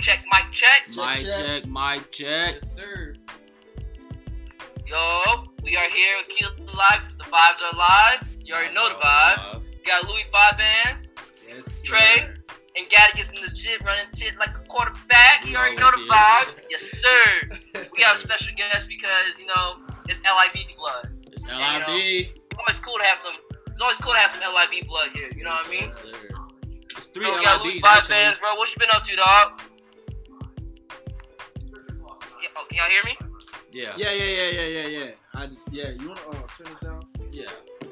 check, mic check. Mic check. check, mic check. Yes, sir. Yo, we are here with Keith Live. The vibes are live. You already know the vibes. We got Louis Five Bands Yes, Trey. sir. and Gaddigas in the shit, running shit like a quarterback. You already know the yeah. vibes. Yes, sir. We got a special guest because you know it's LIV blood. It's you LIB. It's always cool to have some. It's always cool to have some LIV blood here. You know what I mean? Yes, sir. It's three So we got Louis LIBs Five actually. Bands, bro. What you been up to, dog? Yeah, oh, can y'all hear me? Yeah. Yeah, yeah, yeah, yeah, yeah, yeah. I, yeah, you wanna uh, turn this down? Yeah.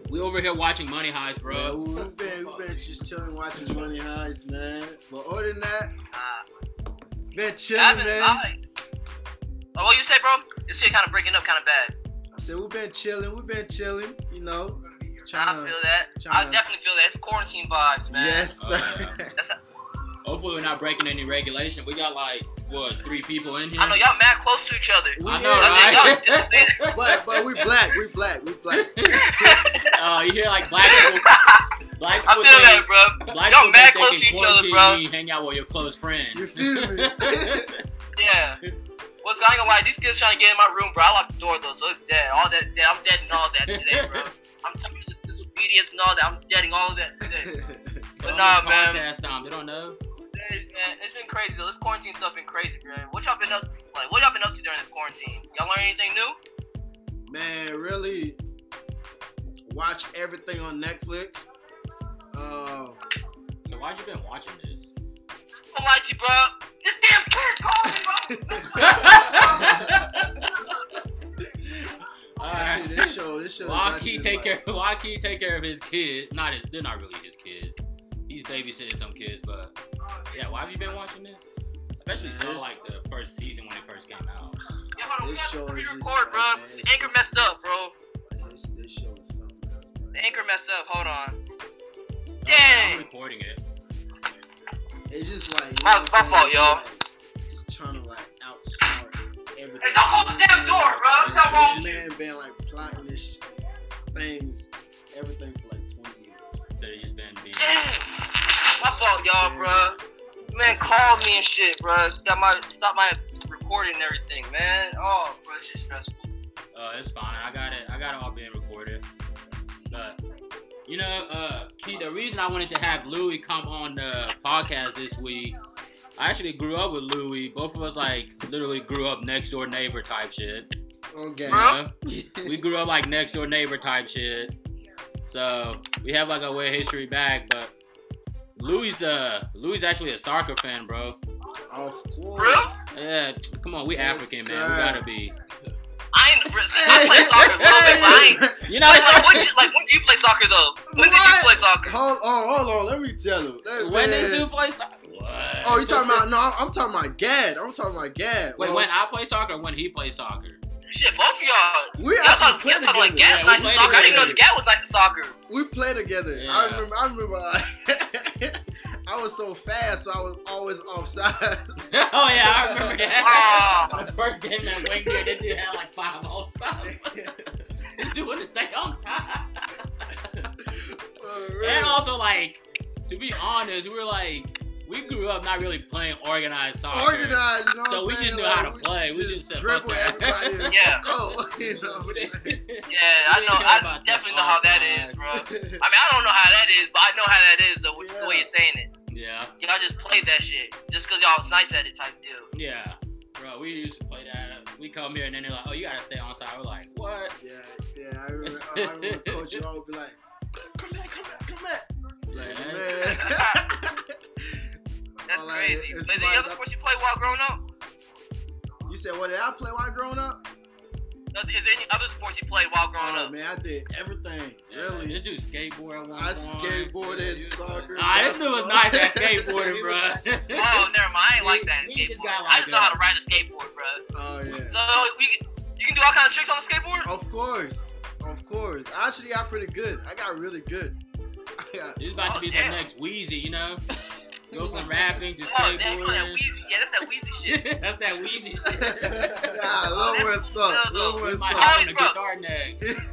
We over here watching Money Heist, bro. Yeah, we- we've been, we've been just chilling, watching Money Heist, man. But other than that, Uh, been I've chilling, been, man. I, oh, what you say, bro? This shit kind of breaking up kind of bad. I said we've been chilling, we've been chilling, you know. I feel that. I definitely feel that. It's quarantine vibes, man. Yes, Oh, yeah. That's. Hopefully we're not breaking any regulation. We got like what three people in here. I know y'all mad close to each other. We I know, I right? think y'all- but but we black, we black, we black. Oh, you hear like black people. Black I people feel that, think, bro. black Y'all mad close to each other, bro. me, hang out with your close friend. You feel me? Yeah. What's going on? Like these kids trying to get in my room, bro. I locked the door though, so it's dead. All that dead. I'm dead and all that today, bro. I'm telling you the disobedience and all that. I'm deading all of that today. But nah, man. Podcast time. They don't know. It's, man, it's been crazy though. This quarantine stuff been crazy, man. What y'all been up? Like, what y'all been up to during this quarantine? Y'all learn anything new? Man, really watch everything on Netflix. Uh, So why you been watching this? I like you, bro. This damn kid called me, bro. actually, Alright. this show, this show. is Why take like- care? Why take care of his kids? Not his, they're not really his kids. He's babysitting some kids, but yeah. Why have you been watching this? Especially so This- like the first season when it first came out. Yeah, hold on, we This have show to is just re-record, bro. man, The anchor messed up, bro. This, this show is something. The anchor messed up. Hold on. I'm recording it. It's just like you My- know what my I'm fault, saying? y'all. Like, trying to like outsmart everything. Hey, don't hold the damn door, bro. This- Come on. This man been like plotting this things, everything for like 20 years. They just been being. Dang. My fault, y'all, bro. Man call me and shit, bro. Got my stop my recording and everything, man. Oh, bro, it's just stressful. Uh, it's fine. I got it. I got it all being recorded. But you know, uh, Key, the reason I wanted to have Louis come on the podcast this week, I actually grew up with Louis. Both of us like literally grew up next door neighbor type shit. Okay. Bro. You know? we grew up like next door neighbor type shit. So we have like a way history back, but Louis uh Louis actually a soccer fan, bro. of course. Bro? Yeah, come on, we Yes, African man, we gotta be. I ain't. I play soccer a little bit, but I ain't. You know, Like, like, when, you, like, when do you play soccer though? When did you What? play soccer? Hold on, hold on. Let me tell him. Let- when man. this dude play soccer. What? Oh, you talking about? No, I'm, I'm talking about Gad. I'm talking about Gad. Wait, Well, when I play soccer or when he plays soccer? Shit, both of y'all. we Y'all actually talking, play y'all talking like together. Gad's Yeah, we nice at play soccer. I didn't know together. the Gat was nice at soccer. We play together. I Yeah. remember. I remember. Like, I was so fast, so I was always offside. oh yeah, I remember that. Ah. the first game that went here, this dude had like five offsides. this dude wanted to stay on side. For and also like, to be honest, we were like, we grew up not really playing organized soccer. organized. You know So what we I'm just saying? knew how Like, to play. We just said, dribble fuck that. everybody and Yeah. go. You know. Yeah, I know. I definitely know how that offside. is, bro. I mean, I don't know how that is, but I know how that is. Though, with the Yeah. way you're saying it, yeah, y'all just played that shit just because y'all was nice at it, type deal. yeah. Bro, we used to play that. We come here and then they're like, oh, you gotta stay on side. We're like, what? yeah, yeah. I remember. I remember Coach would always be like, "Come back, come back, come back." Like, Yeah. man. That's like, crazy. it's Is there any like other sports you played while growing up? you said what did I play while growing up? No, Is there any other sports you played while growing Oh up? man, I did everything. Yeah, Really. This dude skateboard at one I point. skateboarded, soccer. Nah, this dude was nice at skateboarding, bro. Oh, never mind. I ain't like that in We just skateboard. I just know how to ride a skateboard, bro. Oh yeah. So we, you can do all kinds of tricks on the skateboard. Of course, of course. I actually got pretty good. I got really good. I got, This is about to Oh, be damn. the next Weezy, you know? Go from rapping to Oh, damn, that. Weezy. Yeah, that's that Weezy shit. That's that Weezy shit. Nah, little That's one suck. good, Little though. one We might suck. have Bro.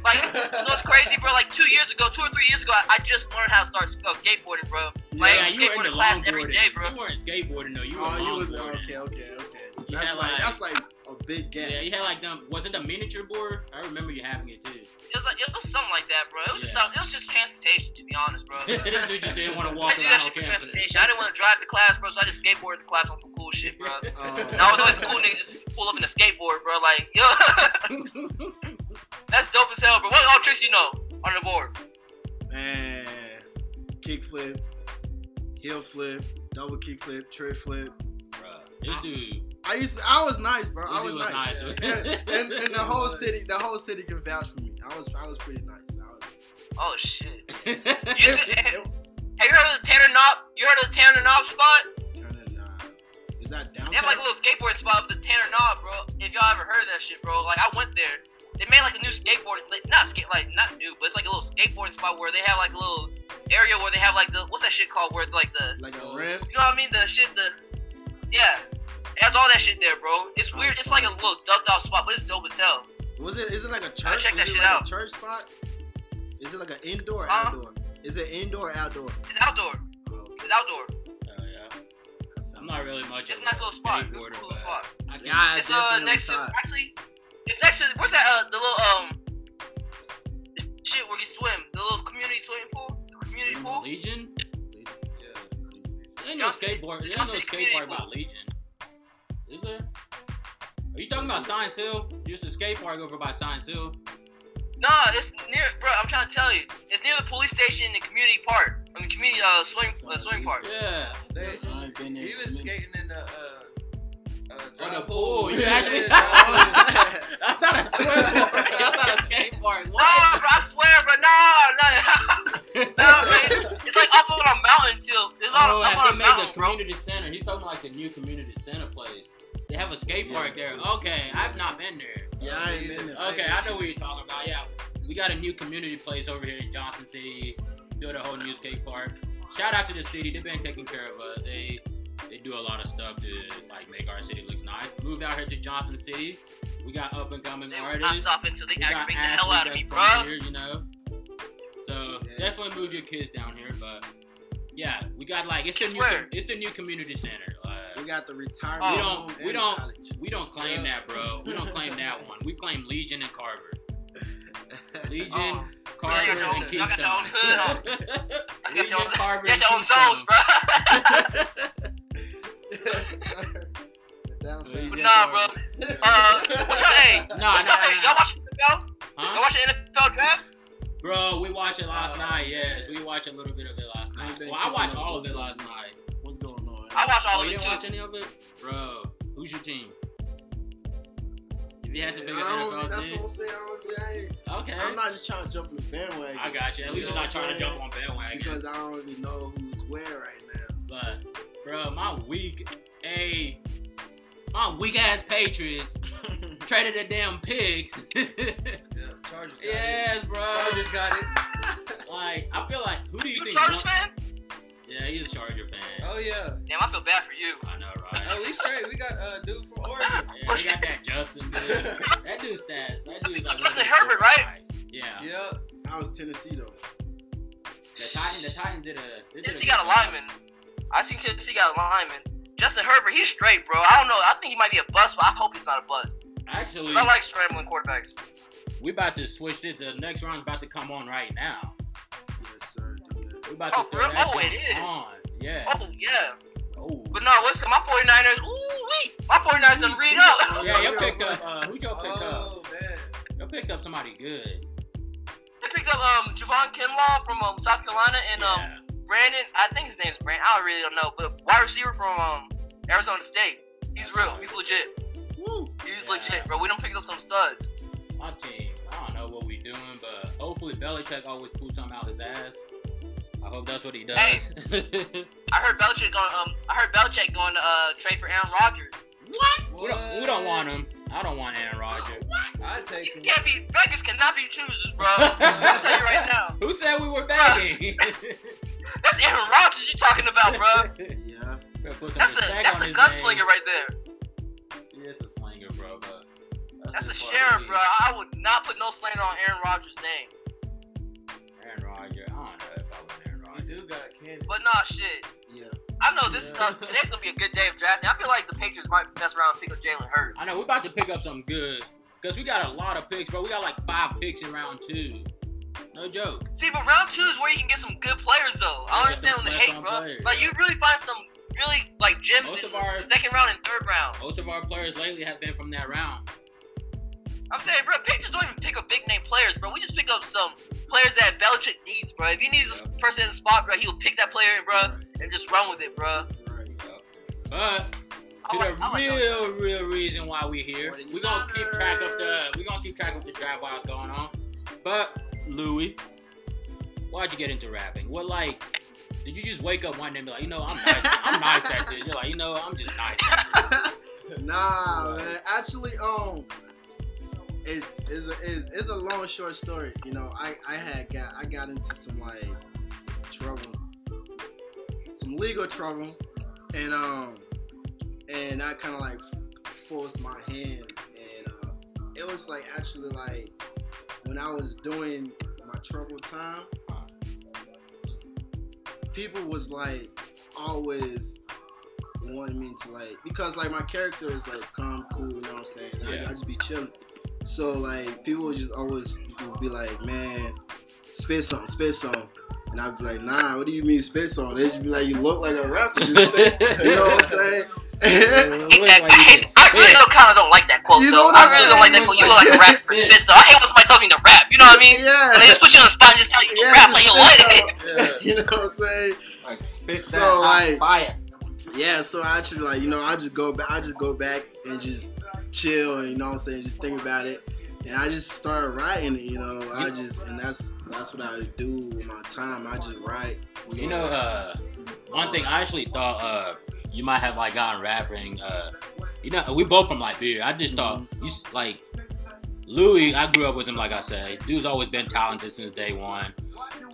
Like, you know what's crazy, bro? Like two years ago, two or three years ago, I, I just learned how to start uh, skateboarding, bro. Like, yeah, you were class every longboarding. bro. You weren't skateboarding though. You were Oh, you was longboarding. okay, okay, okay. You That's like like- that's like a big gap. Yeah, you had like them. Was it the miniature board? I remember you having it too. It was like it was something like that, bro. It was just Yeah. some, it was just transportation, to be honest, bro. this dude just didn't want to I walk just did that around shit for transportation. I didn't want to drive to class, bro, so I just skateboarded to class on some cool shit, bro. Oh. And I was always cool nigga just pull up in a skateboard, bro. Like, yo, that's dope as hell, bro. What oh, all tricks you know on the board? Man, kickflip, heel flip, double kickflip, trick flip. Bro, this dude. I used to, I was nice, bro. This I was was nice. nice. and, and, and the whole city, the whole city can vouch for me. I was, I was pretty nice. I was. Oh shit. You, It- have it- you heard of the Tannery Knob? You heard of the Tannery Knob spot? turn it knob. Is that downtown? They have like a little skateboard spot with the Tannery Knob, bro. If y'all ever heard of that shit, bro. Like I went there. They made like a new skateboard, like, not skate, like not new, but it's like a little skateboard spot where they have like a little area where they have like the what's that shit called? Where like the like a oh. rim. you know what I mean? The shit, the yeah, it has all that shit there, bro. It's weird. It's like a little ducked out spot, but it's dope as hell. Was it? Is it like a church? check is that it shit like out. a church spot? Is it like an indoor or Huh? outdoor? Is it indoor or outdoor? It's outdoor. Oh, okay. It's outdoor. Oh yeah. I'm not really much It's of a nice little spot. It's a cool but spot. I can, Yeah, It's uh next to actually, it's next to what's that? Uh, the little um shit where you swim, the little community swimming pool, the community pool. Legion. There ain't no Johnson- skateboard. There's no Johnson skate Community about Legion. Is there? Are you talking about Science Hill? Just a skate park over by Science Hill. Nah, it's near, bro. I'm trying to tell you, it's near the police station in the community park, I mean community uh swim uh, swimming park. Yeah. They, I ain't been there he was skating in the uh, uh, On the pool. You Yeah, actually. yeah. That's not a swim park. That's not a skate park. Nah, What? bro, I swear, bro. Nah, nah. nah, bro, it's, it's like up on a mountain too. It's all Oh, up have on they a made mountain, the bro. community center? He's talking like the new community center place. They have a skate Yeah. park there. Okay, I've not been there. Yeah, I ain't been there. Okay, I know what you're talking about. Yeah, we got a new community place over here in Johnson City. Built a whole new skate park. Shout out to the city. They've been taking care of us. They they do a lot of stuff to like make our city look nice. Moved out here to Johnson City. We got up and coming They will not artists. stop until they We got aggravate the hell out of athletes me, bro. Here, you know. So Yes. definitely move your kids down here, but yeah, we got like it's the Kids new where? it's the new community center. We got the retirement Oh. We don't- home we don't- college. we don't claim Yeah. that, bro. We don't claim that one. We claim Legion and Carver. Legion, Oh, Carver, you got your own- and y'all got your own Keystone. I got Legion, your own, Carver, got your own Keystone. zones, bro. yes, sir. Downtown. But nah, bro. Uh, what y'all, hey, Nah, what's nah, up, hey, y'all watch the NFL? Y'all Huh? watch the NFL draft? Bro, we watched it last Uh, night. Yes, we watched a little bit of it last night. Well, I watched all of it it. last night. What's going on? I watched all Oh, of you it didn't too. watch any of it, bro? Who's your team? If you had to Yeah, pick I an don't- NFL that's team, what I'm saying. I don't, I okay. I'm not just trying to jump in the bandwagon. I got you. At least You you're not trying I'm to jump on bandwagon. because I don't really know who's where right now. But, bro, my weak a my weak ass Patriots traded the damn pigs. Yeah, Chargers got it. yes, bro. Chargers got it. Like, I feel like who do you You a think? Chargers fan? Yeah, he's a Charger fan. Oh yeah. Damn, I feel bad for you. I know, right? Oh, we straight. We got a uh, dude from Oregon. Yeah, we got that Justin dude. That dude's stats. That dude's like Justin one of the Herbert, right? guys. Yeah. Yep. I was Tennessee though. The Titans. The Titans did a. They Tennessee got a lineman. I seen Tennessee got a lineman. Justin Herbert, he's straight, bro. I don't know. I think he might be a bust, but I hope he's not a bust. Actually, 'Cause I like scrambling quarterbacks. we about to switch it. The next round's about to come on right now. We about Oh, to throw real? that Oh, it thing is. on. Yeah. Oh yeah. Oh. But no, what's my 49ers? Ooh wee. My 49ers done read up. Yeah, you Yeah, picked up. Uh, who y'all picked up? Oh man. Y'all picked up somebody good. They picked up um Javon Kinlaw from um, South Carolina and um Brandon. I think his name's Brandon. I really don't know, but wide receiver from um Arizona State. He's real. He's legit. Woo. He's Yeah. legit, bro. We don't pick up some studs. My team. I don't know what we doing, but hopefully Belichick always pulls something out his ass. I hope that's what he does. Hey. I heard Belichick going. Um, I heard Belichick going to uh trade for Aaron Rodgers. we don't. We don't want him. I don't want Aaron Rodgers. I take You him. can't be beggars cannot be choosers, bro. I'll tell you right now. Who said we were begging? That's Aaron Rodgers you talking about, bro. Yeah. Better put some That's a respect that's a gunslinger name. right there. He is a slinger, bro. But That's the just part of sheriff, bro. I would not put no slander on Aaron Rodgers' name. But nah, shit. Yeah. I know this Yeah. uh, today's gonna be a good day of drafting. I feel like the Patriots might mess around and pick up Jalen Hurts. I know we're about to pick up something good because we got a lot of picks, bro. We got like five picks in round two. No joke. See, but round two is where you can get some good players, though. I Yeah, don't understand some the hate, bro. players. Like you really find some really like gems Most in of our- second round and third round. Most of our players lately have been from that round. I'm saying, bro, Patriots don't even pick up big name players, bro. We just pick up some players that Belichick needs, bro. If he needs a person in the spot, bro, he'll pick that player, bro, Right. and just run with it, bro. Right. But I to like, the I like Belichick. real, real reason why we here, we gonna keep track of the we gonna keep track of the draft while it's going on. But Louis, why'd you get into rapping? What like? Did you just wake up one day and be like, you know, I'm nice, I'm nice at this. You're like, you know, I'm just nice. At this. nah, man. Actually, um, it's it's a it's, it's a long short story. You know, I I had got I got into some like trouble, some legal trouble, and um, and I kind of like forced my hand, and uh, it was like actually like when I was doing my trouble time, people was like always wanting me to like because like my character is like calm, cool, you know what I'm saying? And I, I just be chilling. So like people would just always would be like, man, spit something, spit something. And I'd be like, nah, what do you mean spit something? They just be like, you look like a rapper, just spit. you know what I'm saying? I, I, you hate, get I really don't kind of don't like that quote You though. know what I I'm really don't like that quote. You look like a rapper, spit. So I hate when somebody tells me to rap. You know what I mean? And they just put you on the spot and just tell you to Yeah, rap. Like, yo, what? spit something. You know what I'm saying? Like spit So, that like- fire. Yeah, so I actually like you know I just go back I just go back and just chill and you know what I'm saying just think about it and I just started writing it you know I just and that's that's what I do with my time I just write You know, uh, one thing I actually thought uh, you might have like gotten rapping. Uh, you know, we both from Liberia. I just thought you like Louis. I grew up with him, like I said. Dude's always been talented since day one.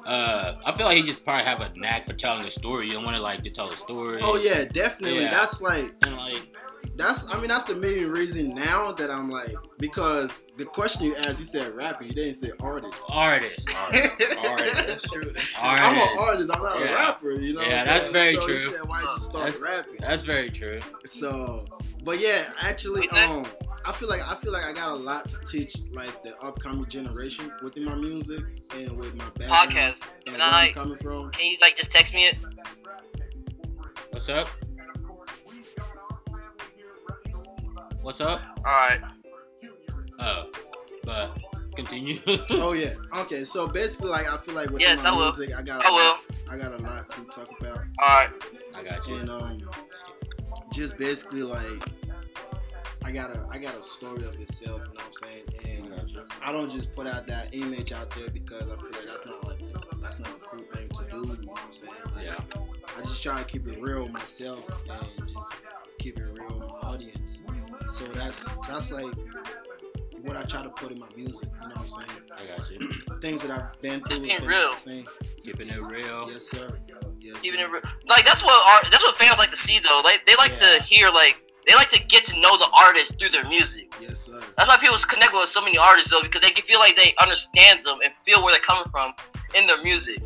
Uh, I feel like he just probably have a knack for telling a story. You don't want to like to tell a story. oh yeah definitely Yeah. that's like And like, that's I mean that's the main reason now that I'm like because the question you asked you said rapping you didn't say artist artist, artist, That's artist, true. That's true. artist. I'm an artist I'm not Yeah. a rapper you know what Yeah, I'm that's saying? very so true. he said why you start That's- rapping That's very true. So, but yeah, actually, um, I feel like I feel like I got a lot to teach like the upcoming generation within my music and with my background Podcast. and Can where I? I'm coming from. Can you like just text me it? What's up? What's up? All right. Uh, but continue. Oh yeah, okay. So basically, like I feel like within Yes, I my will. music, I got a I will. lot, I got a lot to talk about, All right. I got you. and um, just basically like I got a I got a story of itself. You know what I'm saying? And I. I don't just put out that image out there because I feel like that's not like that's not the cool thing to do. You know what I'm saying? Like, Yeah. I just try to keep it real with myself and just keep it real with my audience. So that's that's like what I try to put in my music. You know what I'm saying? I got you. Things that I've been Just through. being things real. I've seen. Keeping it real. Yes, sir. Yes, Keeping sir. it real. Like that's what art. That's what fans like to see though. Like they like Yeah. to hear like they like to get to know the artist through their music. Yes, sir. That's why people connect with so many artists though because they can feel like they understand them and feel where they're coming from in their music.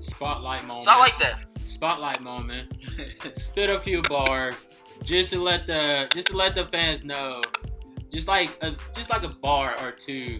Spotlight moment. So I like that. Spotlight moment. Spit a few bars, just to let the just to let the fans know, just like a just like a bar or two,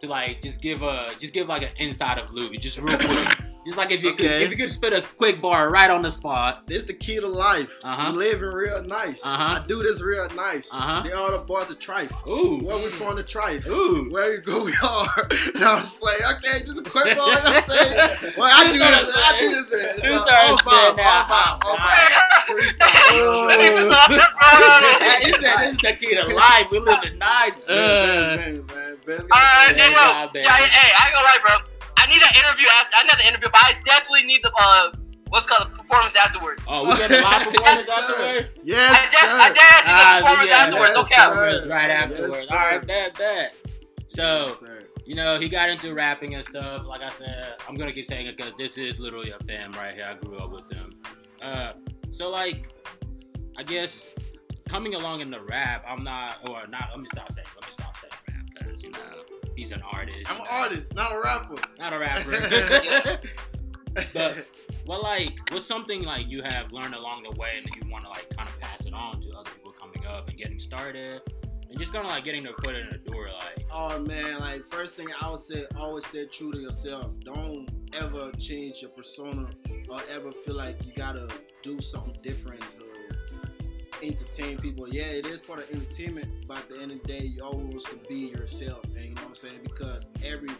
to like just give a just give like an inside of Louis, just real quick. Just like if you could if you could spit a quick bar right on the spot. This the key to life. Uh-huh. We living real nice. Uh-huh. I do this real nice. Uh-huh. They all the boys are trife. Ooh. Where we from the trife? Ooh. Where you go, we are. now I was playing. Okay, just a quick bar. You know what I'm saying? Well, I do this. I do this. Man. It's Who all- all spitting five, all five, all hot five. Freestyle. You know what I'm saying? That is that this is the key to life. We living nice. Uh, Benz, Benz, man. Benz got Alright, the hey, Benz. yo, Yeah, baby. yeah, hey, I ain't gonna lie, bro. I need that interview after. I need the interview, but I definitely need the uh, what's it called the performance afterwards. oh, we getting a live performance Yes, sir. afterwards. I Yes, def- I sir. def- need the Ah, performance yeah, afterwards. yes, No cap. Performance right afterwards. sir. All right, bet, bet. So, Yes, you know, he got into rapping and stuff. Like I said, I'm gonna keep saying it because this is literally a fam right here. I grew up with him. Uh, So like, I guess coming along in the rap, I'm not, or not. Let me stop saying. Let me stop saying rap because you know he's an artist. I'm an artist, not a rapper. not a rapper. But- Well, like, what's something like you have learned along the way and you want to like kind of pass it on to other people coming up and getting started, and just kind of like getting their foot in the door, like. Oh man, like first thing I would say, always stay true to yourself. Don't ever change your persona or ever feel like you gotta do something different entertain people. Yeah, it is part of entertainment, but at the end of the day, you always want to be yourself. And you know what I'm saying? Because every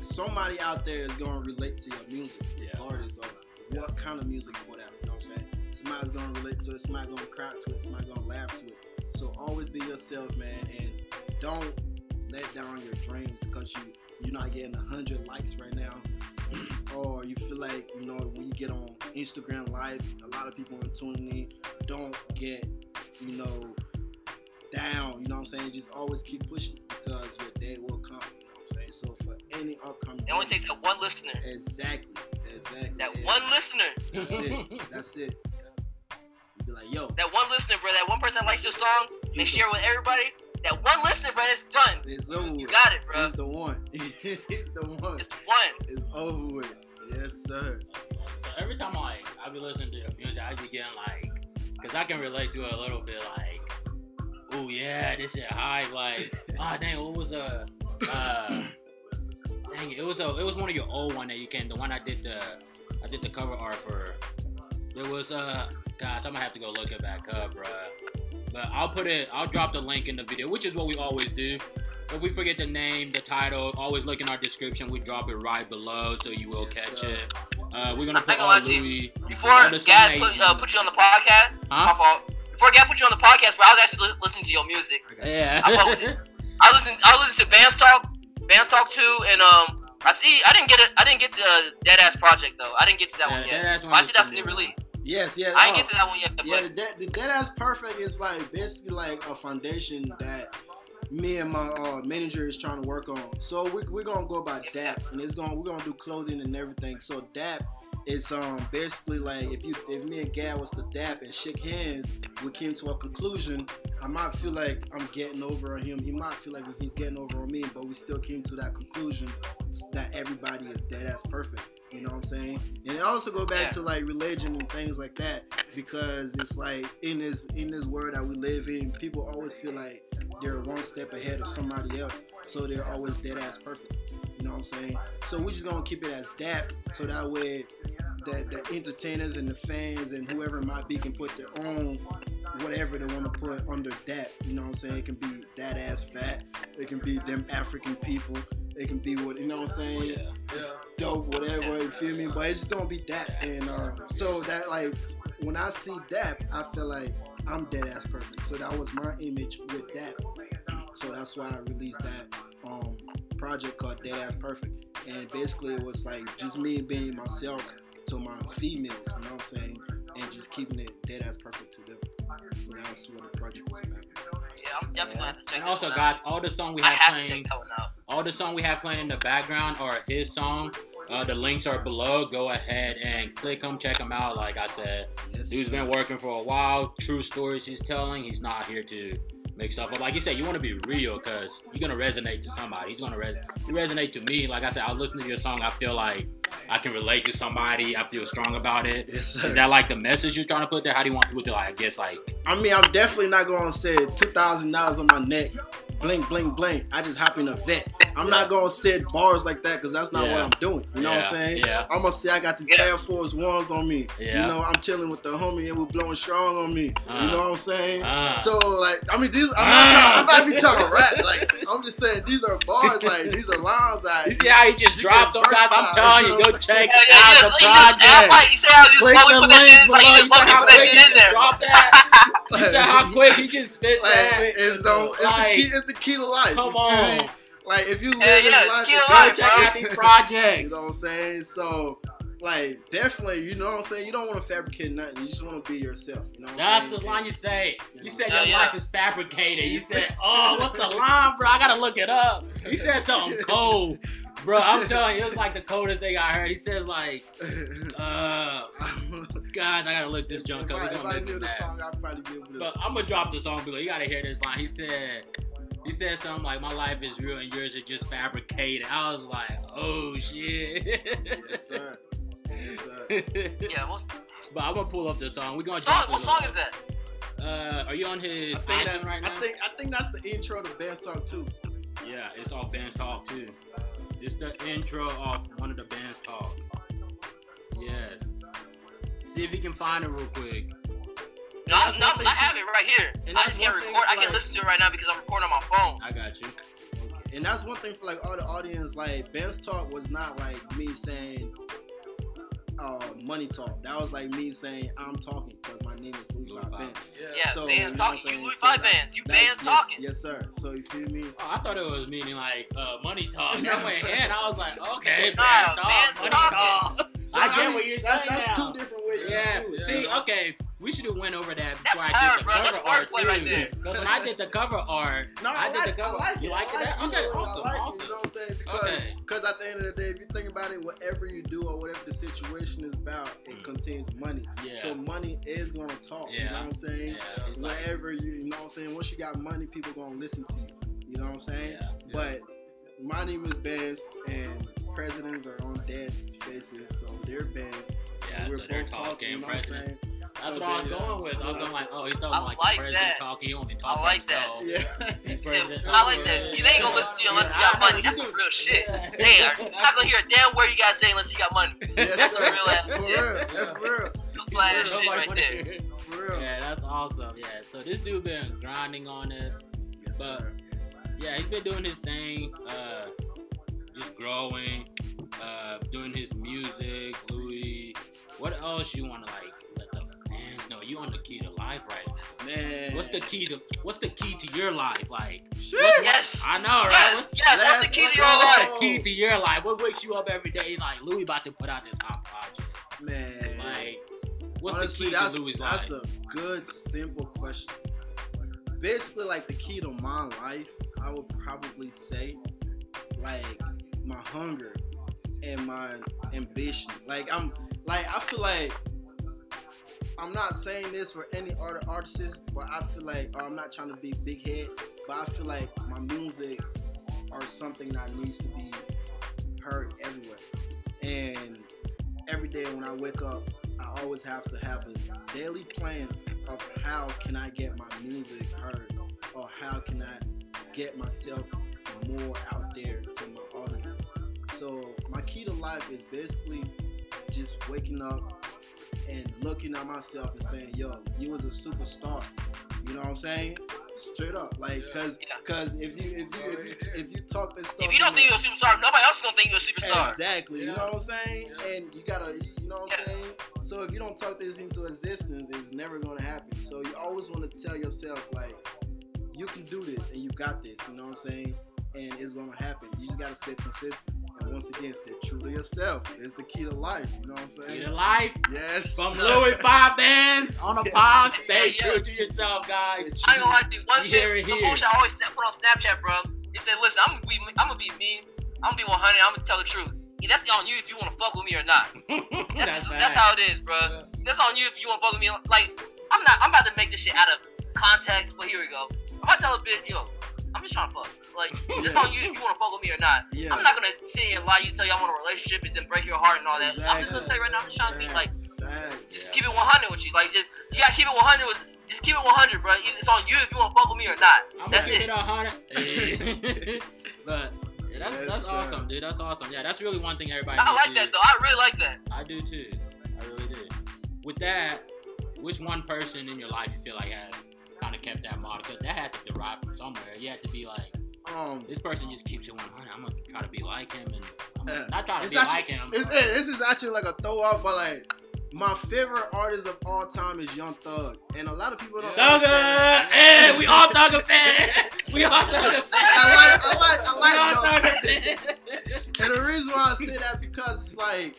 somebody out there is gonna relate to your music, Yeah. regardless of what kind of music out. You know what I'm saying? Somebody's gonna relate to it, somebody's gonna cry to it, somebody's gonna laugh to it. So always be yourself, man, and don't let down your dreams because you you're not getting hundred likes right now, or you feel like you know when you get on Instagram Live, a lot of people are tuning in. Don't get you know down. You know what I'm saying? Just always keep pushing because your day will come. You know what I'm saying? So for any upcoming, It only takes that one listener. exactly, exactly That yeah. one listener. That's it. That's it. You be like, yo, That one listener, bro. That one person that likes your song. They share it with everybody. That one listener, bro. It's done. it's over. You got it, bro. It's the one. it's the one. It's one. It's over with. Yes, sir. So every time I like, I be listening to your music, I be getting like, cause I can relate to it a little bit, like, oh yeah, this shit high, like, ah dang, what was a, uh, dang it, it was a, it was one of your old one that you came, the one I did the, I did the cover art for. There was uh, guys, I'm gonna have to go look it back up, bruh. But I'll put it, I'll drop the link in the video, which is what we always do. If we forget the name, the title, always look in our description. We drop it right below, so you will Yes, catch sir. it. Uh, we're gonna I put ain't all lie to you. Louis. Before Gad put, uh, put you on the podcast, Huh? my fault. Before Gad put you on the podcast, bro, I was actually li- listening to your music. I. Yeah. I fuck. I listened. I listened to Bands Talk, Bands Talk Two, and um, I see. I didn't get it. I didn't get to uh, Dead Ass Project though. I didn't get to that Yeah, one yet. One But I see that's a new release. Yes, yes. I oh, get to that one yet. Yeah, But the, dead, the dead ass perfect is like basically like a foundation that me and my uh, manager is trying to work on. So we, we're gonna go about DAP, and it's gonna we're gonna do clothing and everything. So DAP is um basically like if you if me and Gad was to DAP and shake hands, we came to a conclusion. I might feel like I'm getting over on him. He might feel like he's getting over on me, but we still came to that conclusion that everybody is dead ass perfect. You know what I'm saying? And it also go back Yeah. to like religion and things like that because it's like in this in this world that we live in, people always feel like they're one step ahead of somebody else, so they're always dead ass perfect. You know what I'm saying? So we're just gonna keep it as that, so that way the, the entertainers and the fans and whoever it might be can put their own whatever they want to put under that. You know what I'm saying? It can be that ass fat. It can be them African people. It can be what you know what I'm saying? Yeah. Yeah. Dope, whatever, you feel me? But it's just gonna be that. And um, so that like when I see that, I feel like I'm dead ass perfect. So that was my image with that. So that's why I released that um project called Dead Ass Perfect. And basically it was like just me being myself to my females, you know what I'm saying? And just keeping it dead ass perfect to them. So that's what the project was about. Yeah, I'm definitely gonna have to check And also, one guys, out. all the song we I have have to playing, check that one out. all the song we have playing in the background are his song. Uh, the links are below. Go ahead and click them, check them out. Like I said, Yes. dude's been working for a while. True stories he's telling. He's not here to make stuff up. Like you said, you want to be real because you're gonna resonate to somebody. He's gonna res- you resonate to me. Like I said, I listen to your song. I feel like I can relate to somebody. I feel strong about it. Yes. Is that like the message you're trying to put there? How do you want people to like? I guess like I mean, I'm definitely not gonna say two thousand dollars on my neck, blink, blink, blink. I just hop in a vet. I'm not gonna say bars like that because that's not Yeah. what I'm doing. You know what I'm saying? yeah. I'm gonna say I got these Yeah. Air Force Ones on me. Yeah. You know, I'm chilling with the homie and we're blowing strong on me. Uh. you know what I'm saying? Ah. So like, I mean, these I'm not trying. I'm not even trying to rap. Like, I'm just saying these are bars. Like, these are lines that. You see how he just dropped get sometimes? I'm versatile, telling you you, go check Yeah, yeah, out the just, you just project. like you say how you Click slowly the put that shit like below. you You just slowly put that shit in there. dropped that? You see how quick he just spit that? it's, no, the key. It's the key to life. Come you feel on. Like if you live Yeah, this yeah, life, key it's to Go life, check out these projects. You know what I'm saying? So, like, definitely, you know what I'm saying? You don't want to fabricate nothing. You just want to be yourself. You know what That's I'm the line you say. You said Yeah, your yeah. life is fabricated. You said, oh, what's the line, bro? I gotta look it up. You said something cold. Bro, I'm telling you, it was like the coldest thing I heard. He says like, uh, gosh, I gotta look this junk if up. I, if I knew the mad. song, I'd probably be able to. But I'm gonna drop the song below. You gotta hear this line. He said, he said something like, "My life is real and yours are just fabricated." I was like, "Oh shit." yes, sir. Yes, sir. Yeah, what's but I'm gonna pull up the song. We're gonna song, drop what song is that? Uh, are you on his I think, that's, right now? I think I think that's the intro to Ben's Talk too. Yeah, it's off Band's Talk too. It's the intro off one of the Band's Talk. Yes. See if you can find it real quick. No, that's no, I have it right here. and I just can't record. I for, can't like- listen to it right now because I'm recording on my phone. I got you. And that's one thing for like all the audience. Like Ben's Talk was not like me saying uh, money talk. That was like me saying I'm talking because my name is Louis Louis Five Five. Benz. Yeah, So, bands you know talking. I'm saying? You Louis So Five that- bands. You That- bands yes, talking. Yes, sir. So you feel me? Oh, I thought it was meaning like uh, money talk. That went in. I was like, okay, Nah, Band's Talk, Band's money talking. talk. So, I get mean, what you're that's, saying That's now. two different ways. Yeah. to do it. See, okay, we should have went over that That's before I hard, did the bro. That's cover art wordplay too. right there. Because when I did the cover art, No, I, I, did like, the cover. I like it. You like I that? like Okay, awesome, I like awesome. it. You know what I'm saying? Because Okay. Because at the end of the day, if you think about it, whatever you do or whatever the situation is about, it Mm. contains money. Yeah. So money is gonna talk. Yeah. You know what I'm saying? Yeah, it's like, Wherever you, you know what I'm saying. Once you got money, people gonna listen to you. You know what I'm saying? yeah. But my name is Benz, and presidents are on dead faces, so they're Benz. So Yeah, we're so they're both talking. talking, You know what I'm president. saying? That's So what I was then- going with. I was going like, oh, he's talking I like, like the president that. talking. He won't be I talking like that. himself. Yeah. He's He said, president I like that. You ain't gonna listen to you unless you got money. That's some real shit. Yeah. Hey, you're not gonna hear a damn word you gotta say unless you got money. Yes, That's sir. real ass For real. That's for real. Flat ass right there. For real. Yeah, that's awesome. Yeah, so this dude been grinding on it. Yes, But- sir. Yeah, he's been doing his thing, uh, just growing, uh, doing his music. Louis, what else you want to like let the fans know? You on the key to life right now? Man. What's the key to What's the key to your life? Like, Shit. Yes. I know, right? Yes. What's- Yes. What's the key to your life? What's the key to your life? What wakes you up every day? Like Louis about to put out this hot project. Man. Like, what's Honestly, the key that's, to Louis' that's a good, simple question. Basically, like the key to my life, I would probably say, like my hunger and my ambition. Like I'm, like I feel like I'm not saying this for any other artists, but I feel like or I'm not trying to be big head, but I feel like my music or something that needs to be heard everywhere. And every day when I wake up, I always have to have a daily plan of how can I get my music heard or how can I get myself more out there to my audience. So my key to life is basically just waking up and looking at myself and saying, "Yo, you was a superstar." You know what I'm saying? Straight up, like, cause, Yeah. cause if you if you if you, if you talk this stuff, If you don't think you're a superstar, nobody else is gonna think you're a superstar. Exactly. You know what I'm saying? Yeah. And you gotta, you know what I'm Yeah. saying? So if you don't talk this into existence, it's never gonna happen. So you always want to tell yourself like, you can do this and you got this. You know what I'm saying? And it's gonna happen. You just gotta stay consistent. And once again, stay true to yourself. It's the key to life. You know what I'm Key saying? to life Yes. from sir. Louis Five Bands on the Yes. pod. Stay Yeah, yeah. true to yourself, guys. I ain't gonna lie to you. One You hear shit, it some here. bullshit I always snap, put on Snapchat, bro. He said, "Listen, I'm gonna be, I'm gonna be mean. I'm gonna be 100. I'm gonna tell the truth. Yeah, that's on you if you wanna fuck with me or not. That's that's, facts. how it is, bro. That's on you if you wanna fuck with me. Like, I'm not. I'm about to make this shit out of context, but here we go. I'm about to tell a bit, yo. I'm just trying to fuck. Like, that's on you if you wanna fuck with me or not. Yeah. I'm not gonna sit here and lie to you, tell you I'm in a relationship and then break your heart and all that. I'm just gonna tell you right now. I'm just trying to be like, Facts, facts. just Yeah. keep it 100 with you. Like, just you gotta keep it 100 with. Just keep it 100, bro. It's on you if you wanna fuck with me or not. I'm That's gonna keep it. it a hundred. Hey. but yeah, that's Yes, that's sir. awesome, dude. That's awesome. Yeah, that's really one thing everybody. I needs like to- that though. I really like that. I do too. I really do. With that, which one person in your life you feel like has kind of kept that model? Because that had to derive from somewhere. You had to be like, Um, this person just keeps it 100. I'm gonna try to be like him, and I'm Yeah. gonna, not try to be actually- like him. It's, it- this is actually like a throw off, but like my favorite artist of all time is Young Thug, and a lot of people don't. Thugger! understand. Hey, we all Thugger fans. We all Thugger fans. I like, I like, I We like all Thugger fans. And the reason why I say that because it's like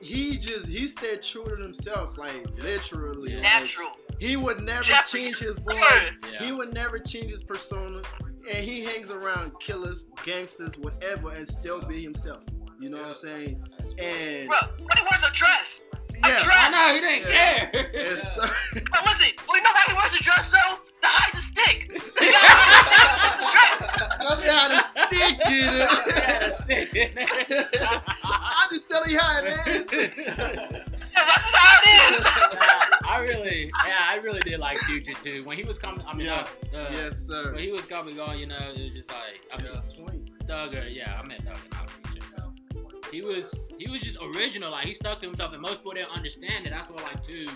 he just he stayed true to himself, like literally. Yeah. Like, Natural. He would never Jeffery, change his voice. Yeah. He would never change his persona. and he hangs around killers, gangsters, whatever, and still be himself. You know what I'm saying? And Bro, but he wears a dress. yeah, dress. I know he didn't Yeah. care. yes, sir. But listen, well, you know how he wears a dress though? To hide the stick. He got to hide the stick with the. That's how the stick did He had a it. stick in it. I just tell you how it is. Yeah, that's how it is. Nah, I really, yeah, I really did like Future too. When he was coming, I mean, Yeah. uh, uh, yes, sir. when he was coming on, you know, it was just like, I was mean, just 20. Thugger, yeah, I meant Thugger, not Future. He was, he was just original. Like he stuck to himself, and most people didn't understand it. That's what like to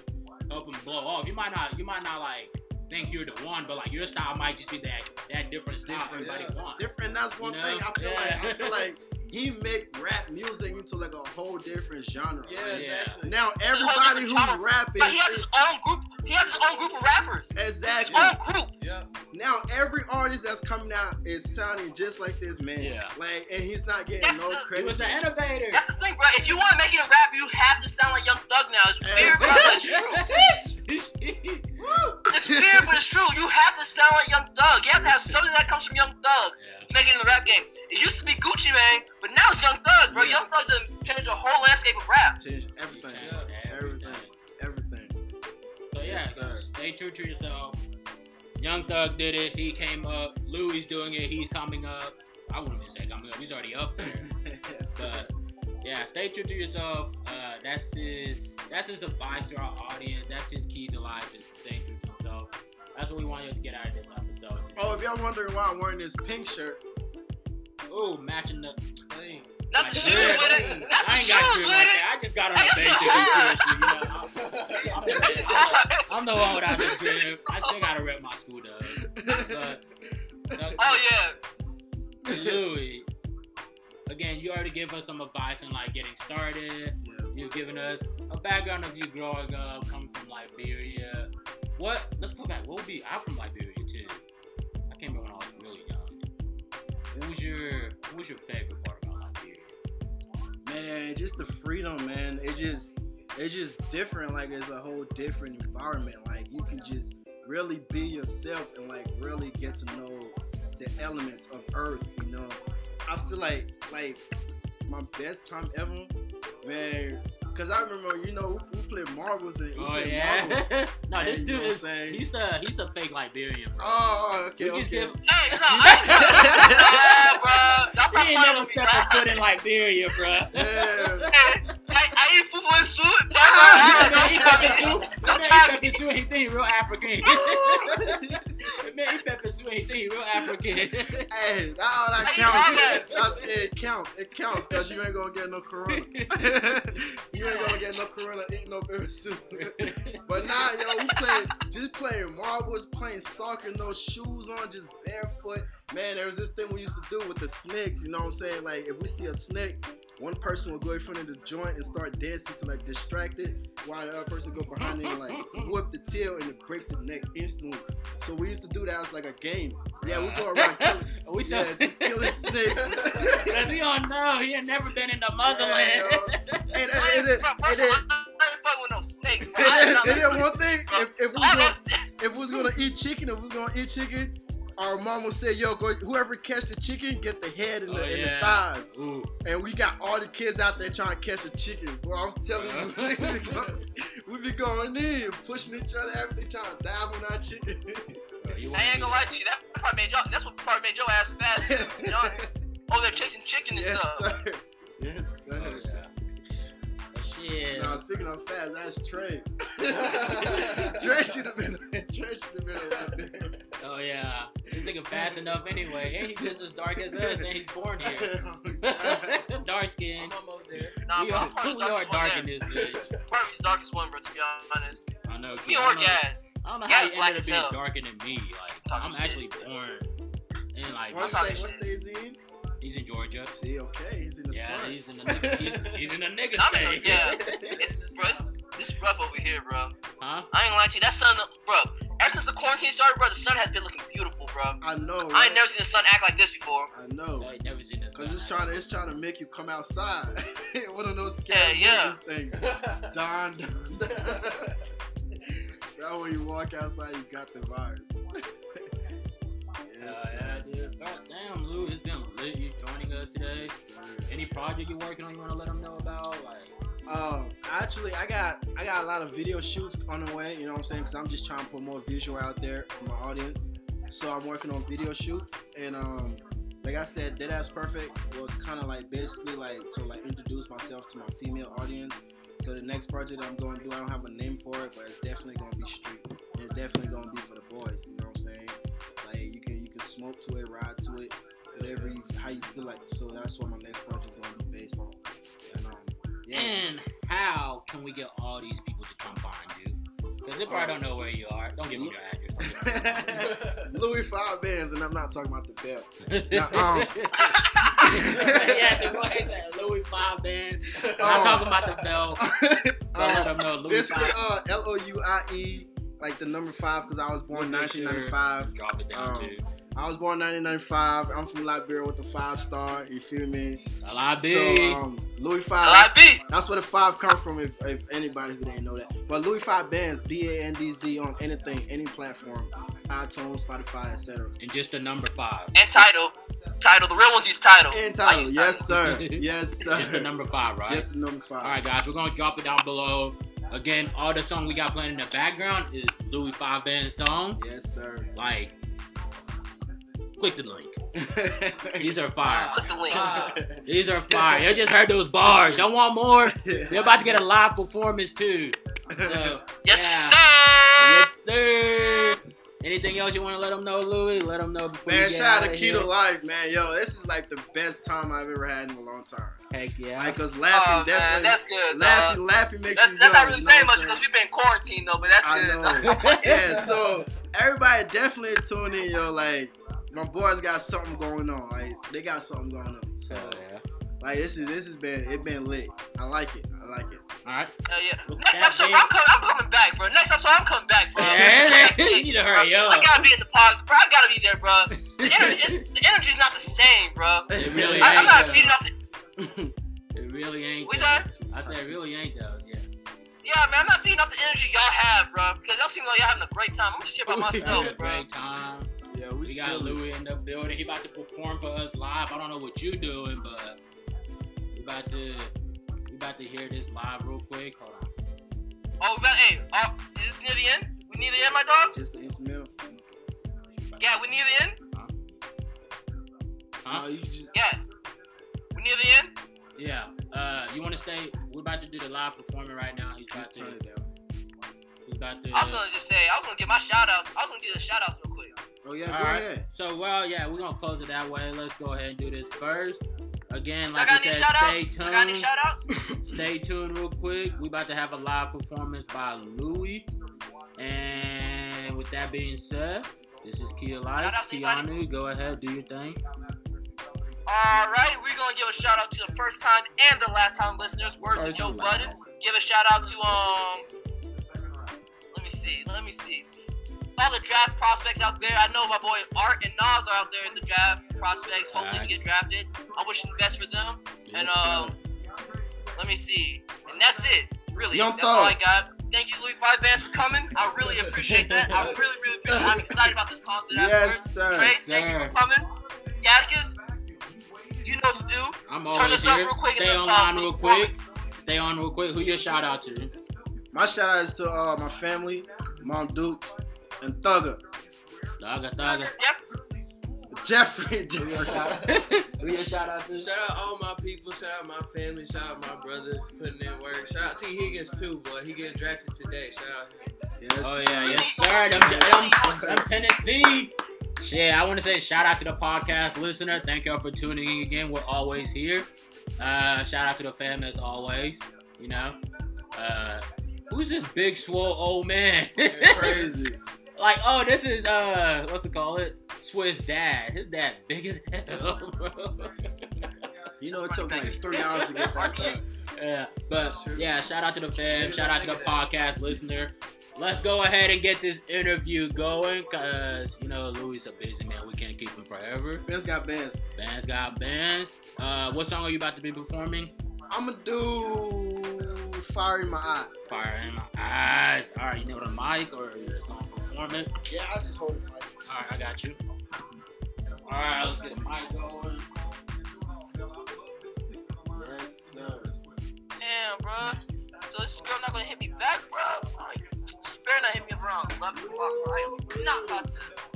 help him blow off. You might not, you might not like think you're the one, but like your style might just be that that different style Different, everybody yeah. wants. Different. That's one You know? thing. I feel Yeah. like. I feel like he make rap music into like a whole different genre. Yeah, Like, Yeah. exactly. Now everybody who's rapping, But he has his own group. He has his own group of rappers. Exactly. His exactly. own group. Yep. Now every artist that's coming out is sounding just like this man. Yeah. Like, and he's not getting That's no the- He was an innovator. That's the thing, bro. If you want to make it a rap, you have to sound like Young Thug now. It's weird, bro. but It's true. It's weird, but it's true. You have to sound like Young Thug. You have to have something that comes from Young Thug yeah. to make it in the rap game. It used to be Gucci Mane, but now it's Young Thug, bro. Yeah. Young Thug changed the whole landscape of rap. Change everything. Yeah, Everything. Everything. So yeah, Yes, sir. stay true to yourself. Young Thug did it. He came up. Louis doing it. He's coming up. I wouldn't even say coming up. He's already up there. yes. But yeah, stay true to yourself. Uh, that's his. That's his advice to our audience. That's his key to life is stay true to himself. That's what we want you to get out of this episode. Oh, if y'all wondering why I'm wearing this pink shirt, Ooh, matching the. Clean. Not the Like, shoes with it. Not the I ain't got shoes shit with like it. that. I just got on that's basic. You know, I'm, I'm, the- I'm the one without the drip. I still gotta rep my school. But uh, Oh yeah. Louis, again, you already give us some advice on like getting started. yeah. You're giving us a background of you growing up, coming from Liberia. What? Let's go back. What would be? I'm from Liberia too. I came here when I was really young. What was your What was your favorite part? Man, just the freedom, man. It just, it's just different. Like it's a whole different environment. Like you can just really be yourself and like really get to know the elements of Earth. You know, I feel like like my best time ever, man. Cause I remember, you know, we, we played marbles and we Oh played yeah. marbles. no, this dude is what is saying? he's a he's a fake Liberian, bro. Oh, oh okay, We just okay. give- Hey, no, I ain't, nah, bro. Y'all stop he ain't playing never with me, stepped bro. a foot in Liberia, bro. Yeah. Hey, I, I eat fufu and soup. Man, he Don't pepper soup. try Man, he me. pepper soup. He think he real African. Man, he pepper soup. He think he real African. Hey, that all that counts. have That's- it counts. It counts because you ain't gonna get no corona. you ain't gonna get no corona eating no pepper soup. but nah, yo, we playing just playing marbles, playing soccer, no shoes on, just barefoot. Man, there was this thing we used to do with the snakes. You know what I'm saying? Like if we see a snake, one person will go in front of the joint and start dancing to like distract it, while the other person go behind it and like whoop the tail and it breaks the neck instantly. So we used to do that as like a game. Yeah, we go around killing. we saw. Yeah, just killing snakes. Cause he don't know. He ain't never been in the motherland. And, and, I and, ain't, and, bro, and, then- I ain't fucking with no snakes, bro. And, then- one thing, if, if we was gonna, if we was gonna eat chicken, if we was gonna eat chicken, our mom would say, "Yo, go whoever catch the chicken, get the head and the, Oh, and the thighs." Ooh. And we got all the kids out there trying to catch a chicken. Bro, I'm telling you, we be going, we be going in, pushing each other, everything, trying to dive on our chicken. Bro, you I ain't gonna lie to you. That probably made y'all. That's what probably made your ass fast. To be honest. Oh, Over there chasing chicken and yes, stuff. sir. Yes, Oh, sir. yeah. But shit. Now speaking of fast, that's Trey. Trey should have been. Trey should have been around there. Oh yeah. he's nigga fast enough anyway. And he's just as dark as us, and he's born here. Oh, dark skin. I'm almost there. Nah, we bro, are, I'm we are dark in this bitch. Probably the darkest one, bro. To be honest. I know. Me kid. I or don't know- Gad. I don't know Gad how you black ended up being darker than me. Like Talking I'm shit. actually born in like What talking state? shit. What is he in? He's in Georgia. See, okay, he's in the sun. Yeah, sun. he's in the nigga, he's, he's in the nigga I'm state. yeah. It's, bro, it's, it's rough over here, bro. Huh? I ain't gonna lie to you. That sun, bro. Ever since the quarantine started, bro, the sun has been looking beautiful, bro. I know. I ain't never seen the sun act like this before. I know. I ain't never seen this. Cause it's trying to it's trying to make you come outside. One of those Yeah, scary yeah. movies things. Don, don, don. That when you walk outside, you got the virus. Hell uh, yeah, dude. God damn, Lou, it's been lit you joining us today. Any project you're working on you want to let them know about? Like, Um, actually, I got I got a lot of video shoots on the way. You know what I'm saying? Because I'm just trying to put more visual out there for my audience. So I'm working on video shoots, and um, like I said, Dead Ass Perfect was kind of like basically like to like introduce myself to my female audience. So the next project I'm going to do, I don't have a name for it, but it's definitely going to be street. It's definitely going to be for the boys. You know what I'm saying? Like you can you can smoke to it, ride to it, whatever you how you feel like. So that's what my next project is going to be based on. And um, yeah. and just- how can we get all these people to come find you? Because they probably don't know where you are. Don't give me your address. Louie five bands, and I'm not talking about the belt. Now, um, yeah, the boy said Louie Five band. I'm not Um, talking about the bell. Let um, them know Louie basically, Five. uh, L O U I E, like the number five, because I was born sure- 1995. Drop it down Um, too. I was born 1995. I'm from Liberia with the five star. You feel me? A lot So um, Louie five. beat. That's where the five come from. If, if anybody who didn't know that, but Louie five bands, B A N D Z on anything, any platform, iTunes, Spotify, etc. and just the number five. And title. Title. The real ones use title. And title, use yes sir, yes sir. Just the number five, right? Just the number five. All right, guys, we're gonna drop it down below. Again, all the song we got playing in the background is Louie Five Band song. Yes sir. Like, click the link. These are fire. Click the link. These are fire. You just heard those bars. Y'all want more? They're about to get a live performance too. So, Yes, yeah. sir. yes, sir. Anything else you want to let them know, Louie? Let them know before Man, we get shout out out to Keto Life, man. Yo, this is like the best time I've ever had in a long time. Heck yeah. Like, cause laughing Oh man, definitely, that's good. laughing, dog. laughing makes That's, you that's young. not really saying much because we've been quarantined though, but that's I good. know. yeah, so everybody definitely tune in, yo. Like, my boys got something going on. Like, they got something going on. So, Hell yeah. like, this is this has been it been lit. I like it. I like it. All right. Hell yeah. Next that episode, being- I'm, coming, I'm coming back, bro. Next episode, I'm coming back, bro. Yeah, you need to hurry up. I gotta be in the pod, bro. I gotta be there, bro. The, energy, the energy's not the same, bro. It really I, I'm ain't. not though. feeding off the. It really ain't. What's though. that? I said it really ain't though. Yeah. Yeah, man, I'm not feeding off the energy y'all have, bro. Because y'all seem like y'all having a great time. I'm just here by myself, Having a bro. great time. Yeah, we, We got. Louie in the building. He about to perform for us live. I don't know what you doing, but we about to we about to hear this live real quick. Hold on. Oh, we got, hey, oh, is this near the end? We near the end, my dog? Just the instrumental. Yeah, we near the end? Huh? Uh, you just Yeah. We near the end? Yeah. Uh, you want to stay? We're about to do the live performing right now. He's about just to. turn it down. He's about to. I was gonna just say, I was gonna give my shout outs. I was gonna give the shout outs real quick. Oh yeah, All go right. ahead. So well, yeah, we're gonna close it that way. Let's go ahead and do this first. Again, I like got we any said, shout stay outs? I got any tuned. shout outs? Stay tuned real quick. We about to have a live performance by Louie. And with that being said, this is Kia Life. Shout outs. Keanu, go ahead, do your thing. Alright, we're gonna give a shout out to the first time and the last time listeners. Word to Joe and last. Budden. Give a shout out to um let me see, let me see. All the draft prospects out there. I know my boy Art and Nas are out there in the draft prospects. Hopefully we get drafted. I wish the best for them. And Yes, sir. um let me see. And that's it. Really. Young that's all I got. Thank you, Louie Five Bands, for coming. I really appreciate that. I really, really appreciate it. I'm excited about this concert Yes, afterwards. sir. Trey, Yes, thank you for coming. Gaticus, you know what to do. I'm Turn always this up here. real quick Stay and then, online uh, real quick. Stay on real quick. Who your shout out to? My shout out is to uh, my family, Mom Duke, and Thugger. Thugger, Thugger. Jeffery. Who your shout Jeffery. out? Who shout out to? Shout out all my people. Shout out my family. Shout out my brother putting in work. Shout out Tee Higgins too, boy. He getting drafted today. Shout out. Yes. Oh yeah, yes sir. Them, them, them Tennessee. Shit, I want to say shout out to the podcast listener. Thank y'all for tuning in again. We're always here. Uh, shout out to the fam as always. You know, uh, who's this big swole old man? It's crazy. like, oh, this is uh, what's it called? It Swiss dad. His dad big as hell, bro. You know, it took like three hours to get that cut. Yeah, but yeah, shout out to the fam, shout out to the podcast listener. Let's go ahead and get this interview going, cause you know Louie a busy man. We can't keep him forever. Ben's got bands. Bands got bands. Uh, what song are you about to be performing? I'ma do fire in my eye. Fire in my eyes. All right, you know a mic or you just gonna perform it? Yeah, I'll just hold the mic. All right, I got you. All right, let's get the mic going. Damn, bro. So this girl not gonna hit me back, bro? She better not hit me around. Love you, fuck, I am not about to.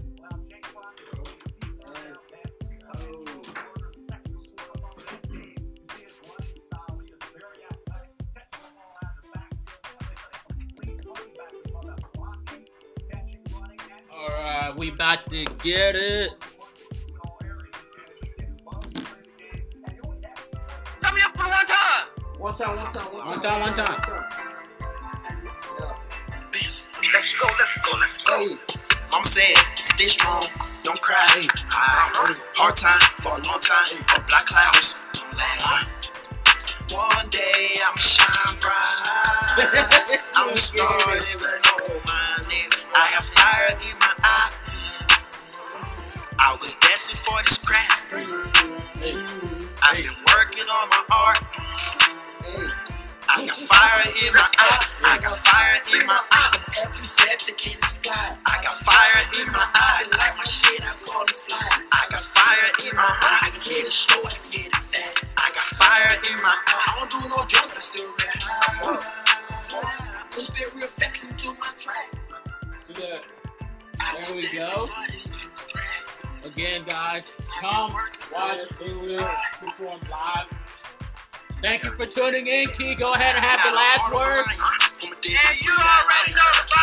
Alright, we about to get it. Tell me up one time. One time, one time, one time. One time, one time. One time. Let's go, let's go, let's go. Hey. Mama said, stay strong, don't cry. I hard time for a long time, but black clouds don't laugh. One day I'm shine bright. I'm starting with no my nigga. I have fire in my eye. I was destined for this crown. I've been working on my art. I got fire in my tuning in. Key, go ahead and have the last word. And you already know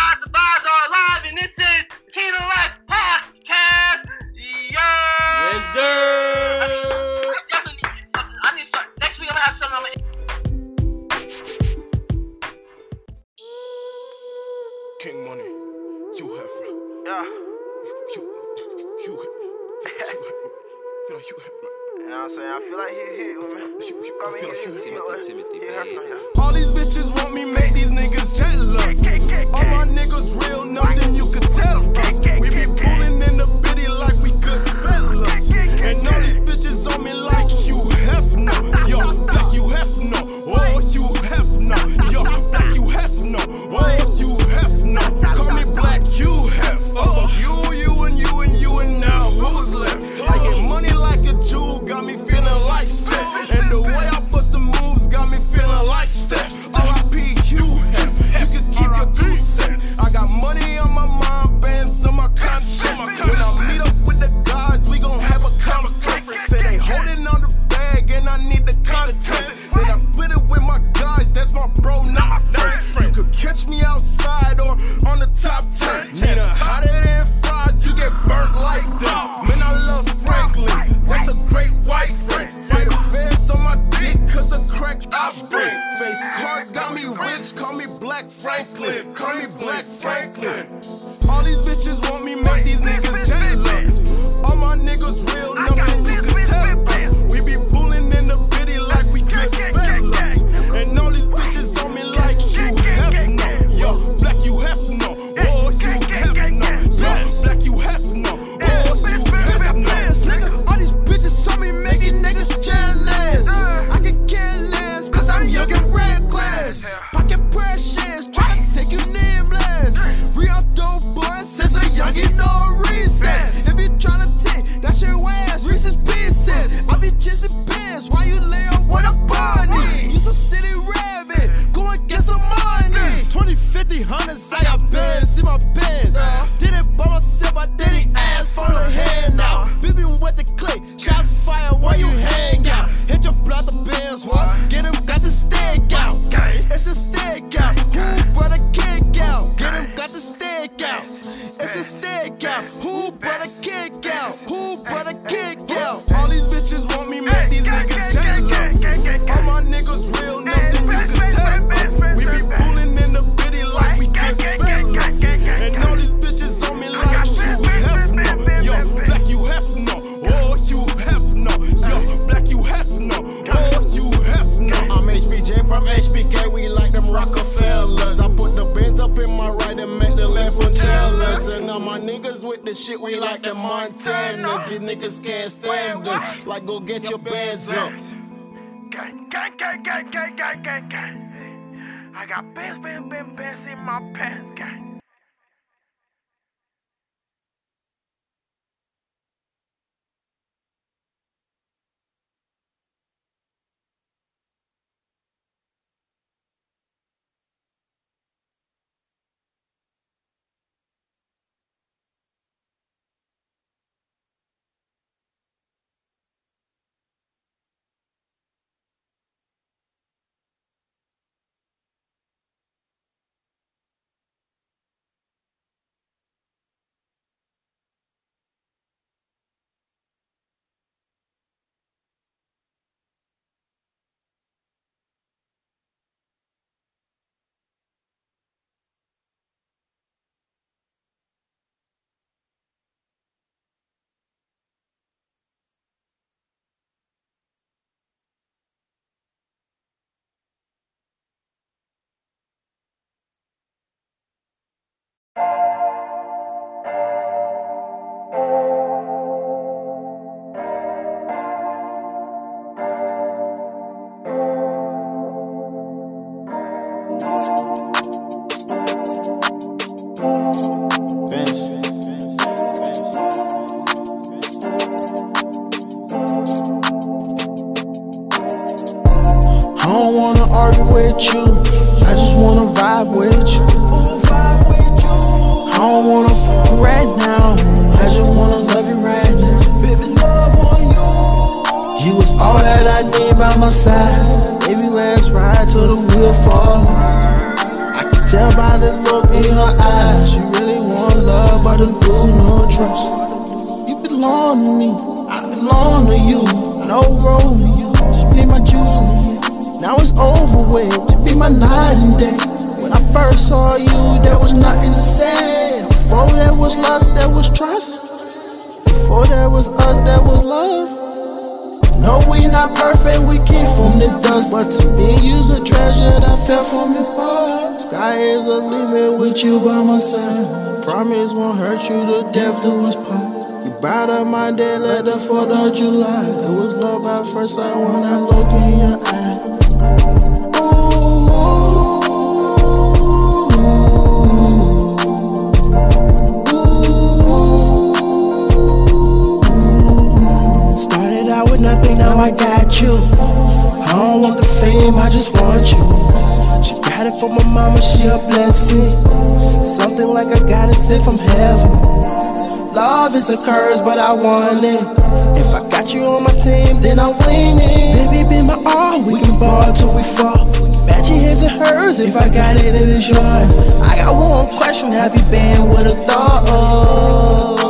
I got bands, bands, bands, bands in my pants, gang. No, we not perfect, we came from the dust. But to me, you's a treasure that fell from above. Sky is the limit with you by my side. Promise won't hurt you to death do us part. You brought up my day, let the 4th of July. It was love at first sight when I looked in your eye. Nothing, now I got you. I don't want the fame, I just want you. She got it from my mama, she a blessing. Something like I got it sent from heaven. Love is a curse, but I want it. If I got you on my team, then I win it. Baby, be my all, we can ball till we fall. Matching his and hers, if I got it, then it's yours. I got one question, have you been with a thought?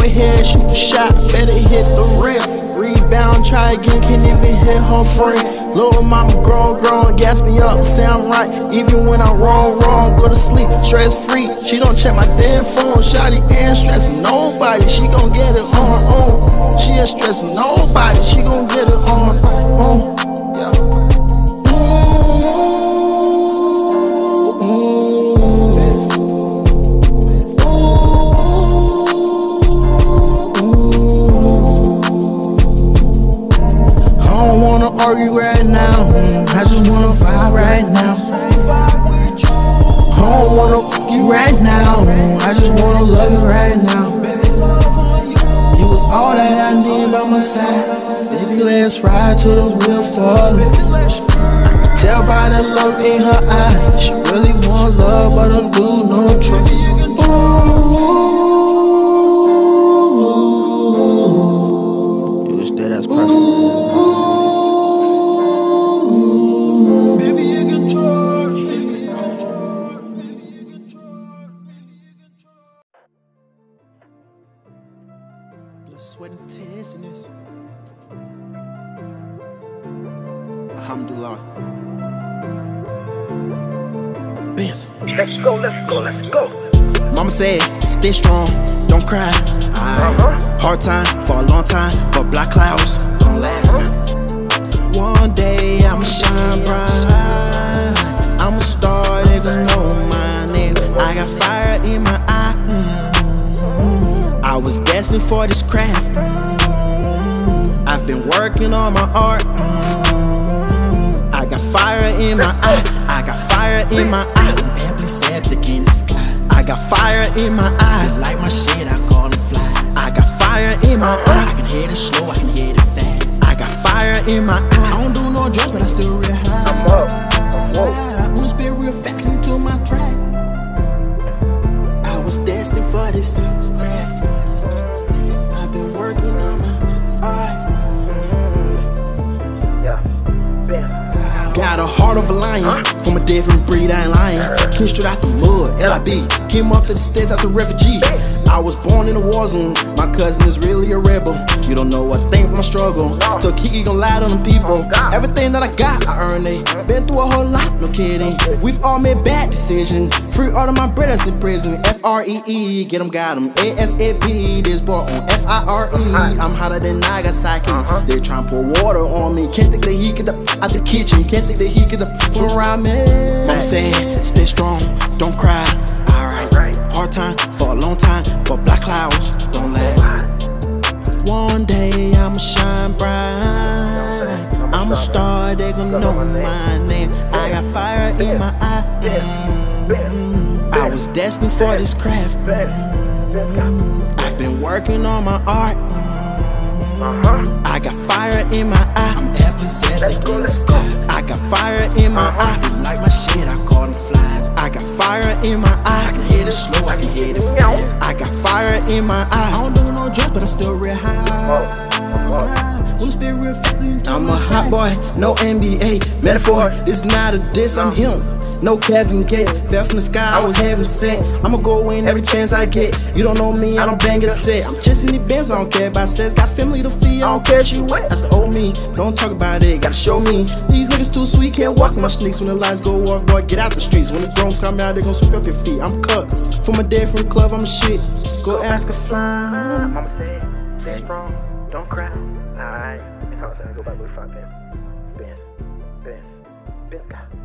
Go ahead, shoot the shot, better hit the rim. Rebound, try again, can't even hit her friend. Little mama grown, grown, gas me up, sound right. Even when I'm wrong, wrong, go to sleep, stress free. She don't check my damn phone, shawty ain't stressing nobody. She gon' get it on her own. She ain't stressing nobody, she gon' get it on her own. Yeah. Don't right now. mm, I just wanna vibe right now. I don't wanna fuck you right now. mm, I just wanna love you right now. You was all that I need by my side. Baby, let's ride till the wheel fall. I can tell by the look in her eye. She really want love, but don't do no trust. Ooh. Cry. I, hard time for a long time, but black clouds don't last. One day I'ma shine bright. I'm a star, niggas know my name. I got fire in my eye. I was destined for this craft. I've been working on my art. I got fire in my eye. I got fire in my eye. I'm amply septic in the sky. I got fire in my eye. Like my shit, I call them flies. I got fire in my eye. I can hit it slow, I can hit it fast. I got fire in my eye. I don't do no drugs, but I still real high. I'm up. I'm woke. I wanna spit real facts into my track. I was destined for this craft. I've been working on heart of a lion. From a different breed, I ain't lying. Came straight out the mud, LIB. Came up to the States as a refugee. I was born in a war zone. My cousin is really a rebel. You don't know thing from my struggle. Till Kiki gon' lie to them people. Everything that I got, I earned it. Been through a whole lot, no kidding. We've all made bad decisions. Free all of my brothers in prison. F R E E, get them, got them. A S A P, this boy on F I R E. I'm hotter than Nagasaki. They tryna pour water on me. Can't think that he get up out the kitchen. Can't think that he get up from around me. Mama saying, stay strong, don't cry. Alright, hard time for a long time, but black clouds don't last. One day I'ma shine bright. I'm a star, they gon' know my name. I got fire in my eye. Mm. I was destined for this craft. Mm. I've been working on my art. Mm. I got fire in my eye. I'm in the sky. I got fire in my eye. Like my shit, I them flies. I got fire in my eye. I can hit it slow, I can hit it fast. I got fire in my eye. I don't do no drugs, but I'm still real high. Wanna spit real fast into I'm a hot boy, no NBA. Metaphor, this not a diss, I'm him. No Kevin Gates, fell from the sky, I was heaven sent. I'ma go in every chance I get. You don't know me, I don't bang a set. I'm chasing the bands, I don't care about sex. Got family to feed, I don't care you wet. That's the old me, don't talk about it, gotta show me. These niggas too sweet, can't walk my sneaks. When the lights go off, boy, get out the streets. When the drones come out, they gon' sweep up your feet. I'm cut from a different club, I'm a shit. Go ask a fly. Mama said, stay strong, don't cry. Alright. It's all set. Go back with five. Ben. Ben. Ben.